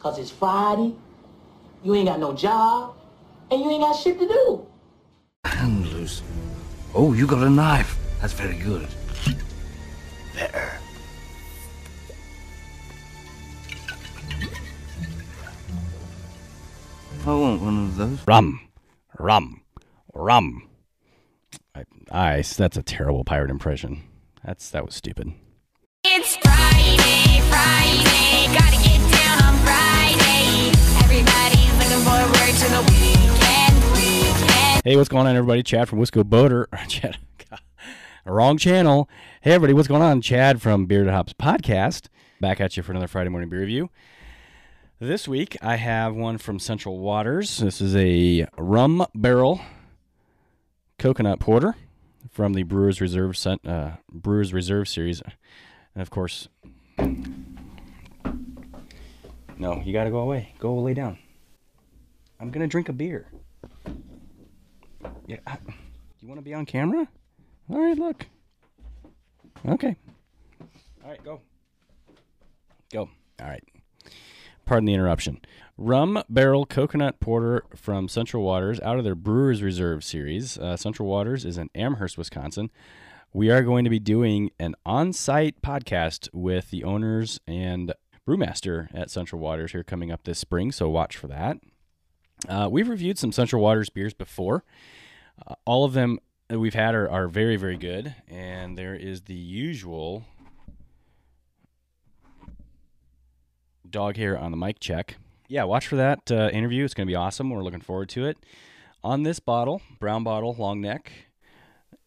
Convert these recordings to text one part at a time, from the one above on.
Cause it's Friday, you ain't got no job, and you ain't got shit to do. Hand loose. Oh, you got a knife. That's very good. There. I want one of those. Rum, rum, rum. I, I, that's a terrible pirate impression. That's that was stupid. It's Friday, Friday, Hey, what's going on, everybody? Chad from Wisco Boater. Chad, wrong channel. Hey, everybody, what's going on? Chad from Bearded Hops Podcast. Back at you for another Friday morning beer review. This week, I have one from Central Waters. This is a rum barrel coconut porter from the Brewers Reserve uh, Brewers Reserve series, and of course, no, you got to go away. Go lay down. I'm gonna drink a beer. Yeah, you want to be on camera? All right, look. Okay. All right, go. Go. All right. Pardon the interruption. Rum Barrel Coconut Porter from Central Waters out of their Brewers Reserve series. Uh, Central Waters is in Amherst, Wisconsin. We are going to be doing an on site podcast with the owners and brewmaster at Central Waters here coming up this spring, so watch for that. Uh, we've reviewed some Central Waters beers before. Uh, all of them that we've had are, are very, very good, and there is the usual dog hair on the mic check. Yeah, watch for that uh, interview. It's going to be awesome. We're looking forward to it. On this bottle, brown bottle, long neck,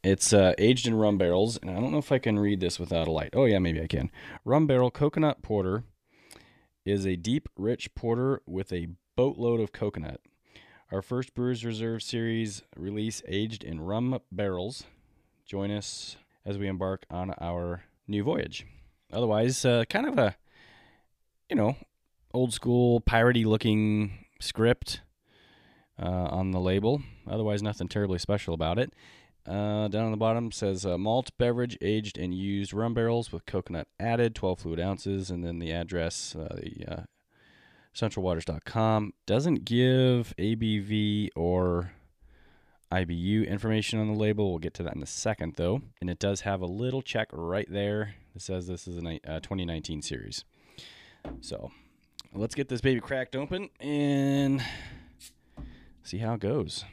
it's uh, aged in rum barrels, and I don't know if I can read this without a light. Oh, yeah, maybe I can. Rum barrel coconut porter is a deep, rich porter with a boatload of coconut. Our first Brewers Reserve Series release aged in rum barrels. Join us as we embark on our new voyage. Otherwise, uh, kind of a, you know, old school piratey looking script uh, on the label. Otherwise, nothing terribly special about it. Uh, down on the bottom says uh, malt beverage aged in used rum barrels with coconut added, 12 fluid ounces, and then the address, uh, the uh, centralwaters.com. Doesn't give ABV or IBU information on the label. We'll get to that in a second, though. And it does have a little check right there that says this is a uh, 2019 series. So let's get this baby cracked open and see how it goes.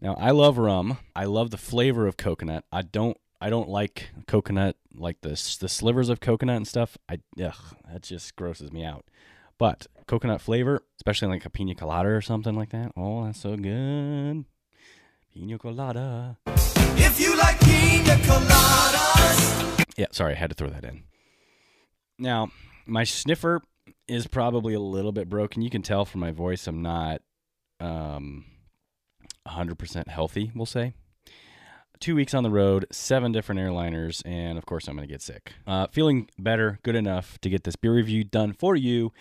Now, I love rum. I love the flavor of coconut. I don't I don't like coconut like the the slivers of coconut and stuff. I ugh, that just grosses me out. But coconut flavor, especially like a pina colada or something like that. Oh, that's so good. Pina colada. If you like pina coladas. Yeah, sorry, I had to throw that in. Now, my sniffer is probably a little bit broken. You can tell from my voice I'm not um 100% healthy, we'll say. Two weeks on the road, seven different airliners, and of course, I'm going to get sick. Uh, feeling better, good enough to get this beer review done for you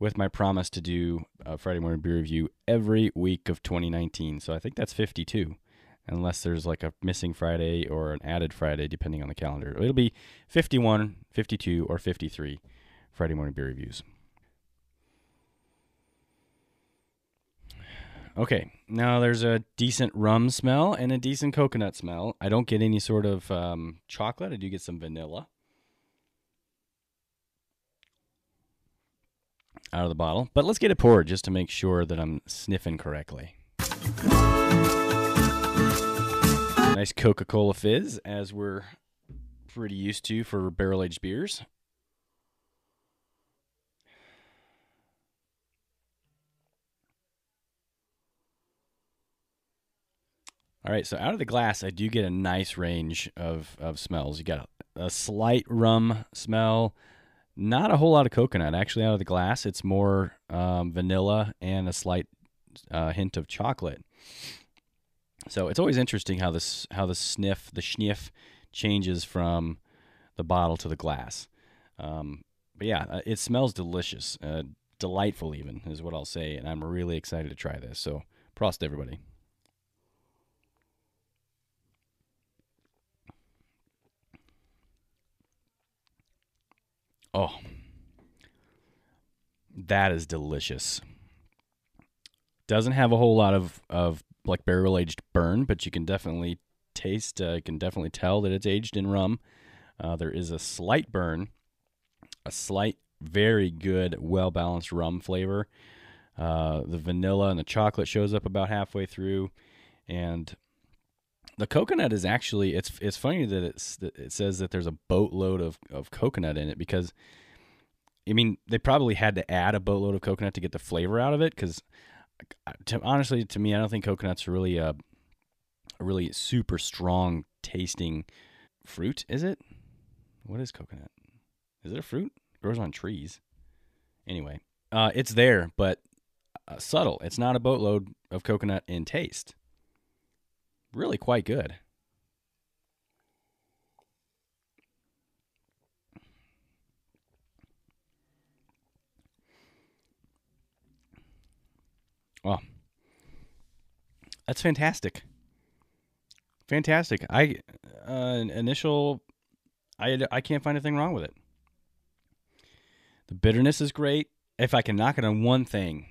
with my promise to do a Friday morning beer review every week of 2019. So I think that's 52, unless there's like a missing Friday or an added Friday, depending on the calendar. It'll be 51, 52, or 53 Friday morning beer reviews. Okay, now there's a decent rum smell and a decent coconut smell. I don't get any sort of um, chocolate. I do get some vanilla out of the bottle. But let's get it poured just to make sure that I'm sniffing correctly. Nice Coca Cola fizz, as we're pretty used to for barrel aged beers. All right, so out of the glass, I do get a nice range of, of smells. You got a, slight rum smell, not a whole lot of coconut. Actually, out of the glass, it's more um, vanilla and a slight uh, hint of chocolate. So it's always interesting how this how the sniff the sniff changes from the bottle to the glass. Um, but yeah, uh, it smells delicious, uh, delightful even is what I'll say, and I'm really excited to try this. So prost everybody. Oh, That is delicious. Doesn't have a whole lot of of like barrel aged burn, but you can definitely taste. Uh, you can definitely tell that it's aged in rum. Uh, there is a slight burn, a slight, very good, well balanced rum flavor. Uh, the vanilla and the chocolate shows up about halfway through, and the coconut is actually it's it's funny that it's that it says that there's a boatload of of coconut in it because I mean they probably had to add a boatload of coconut to get the flavor out of it because to, honestly to me I don't think coconut's really a, a really super strong tasting fruit is it? What is coconut? Is it a fruit? It grows on trees. Anyway uh, it's there but uh, subtle. It's not a boatload of coconut in taste really quite good. Well, that's fantastic. Fantastic. I uh, initial, I I can't find anything wrong with it. The bitterness is great. If I can knock it on one thing,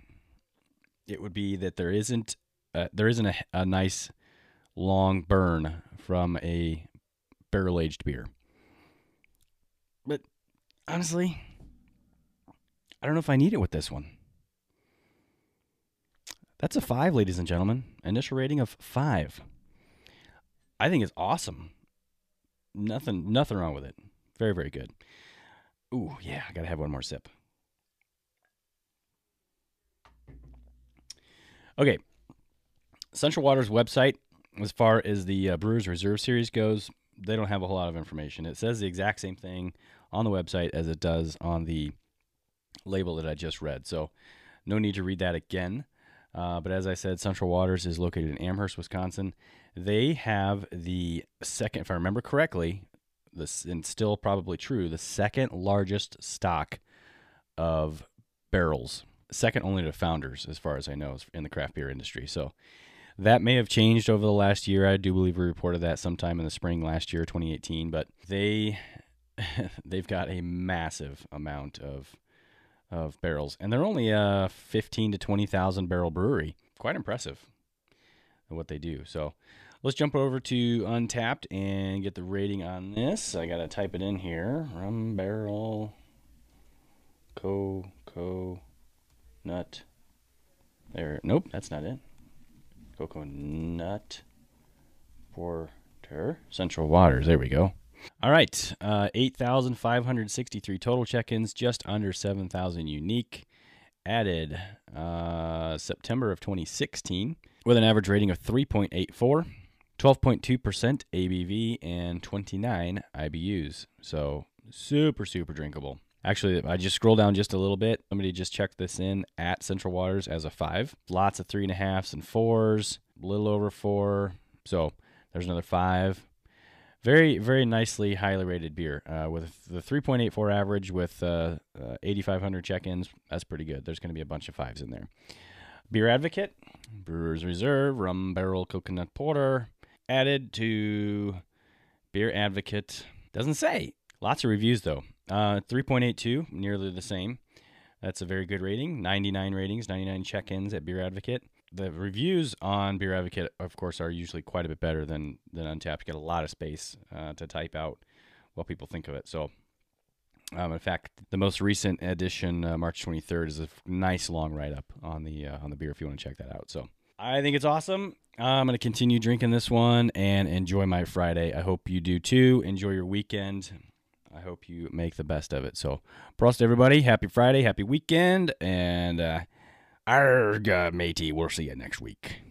it would be that there isn't uh, there isn't a, a nice long burn from a barrel aged beer. But honestly, I don't know if I need it with this one. That's a five, ladies and gentlemen. Initial rating of five. I think it's awesome. Nothing, nothing wrong with it. Very, very good. Ooh, yeah, I gotta have one more sip. Okay, Central Waters website as far as the uh, Brewers Reserve Series goes, they don't have a whole lot of information. It says the exact same thing on the website as it does on the label that I just read. So, no need to read that again. Uh, but as I said, Central Waters is located in Amherst, Wisconsin. They have the second, if I remember correctly, this and still probably true, the second largest stock of barrels, second only to Founders, as far as I know, in the craft beer industry. So that may have changed over the last year. I do believe we reported that sometime in the spring last year, 2018. But they they've got a massive amount of of barrels, and they're only a 15 to 20 thousand barrel brewery. Quite impressive what they do. So let's jump over to Untappd and get the rating on this. I gotta type it in here. Rum barrel co co nut. There. Nope, that's not it. Coconut Porter Central Waters. There we go. All right, uh, 8,563 total check ins, just under 7,000 unique. Added uh, September of 2016 with an average rating of 3.84, 12.2% ABV, and 29 IBUs. So super, super drinkable. Actually, I just scroll down just a little bit. Somebody just checked this in at Central Waters as a five. Lots of three and a halfs and fours, a little over four. So there's another five. Very, very nicely highly rated beer uh, with the 3.84 average with uh, uh, 8,500 check ins. That's pretty good. There's going to be a bunch of fives in there. Beer Advocate, Brewer's Reserve, Rum Barrel Coconut Porter, added to Beer Advocate. Doesn't say. Lots of reviews though. Uh, 3.82, nearly the same. That's a very good rating. 99 ratings, 99 check ins at Beer Advocate. The reviews on Beer Advocate, of course, are usually quite a bit better than, than Untappd. You get a lot of space uh, to type out what people think of it. So, um, in fact, the most recent edition, uh, March 23rd, is a nice long write up on the uh, on the beer if you want to check that out. So, I think it's awesome. I'm going to continue drinking this one and enjoy my Friday. I hope you do too. Enjoy your weekend. I hope you make the best of it. So, prost everybody. Happy Friday. Happy weekend. And, uh, arg, matey. We'll see you next week.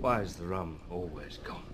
Why is the rum always gone?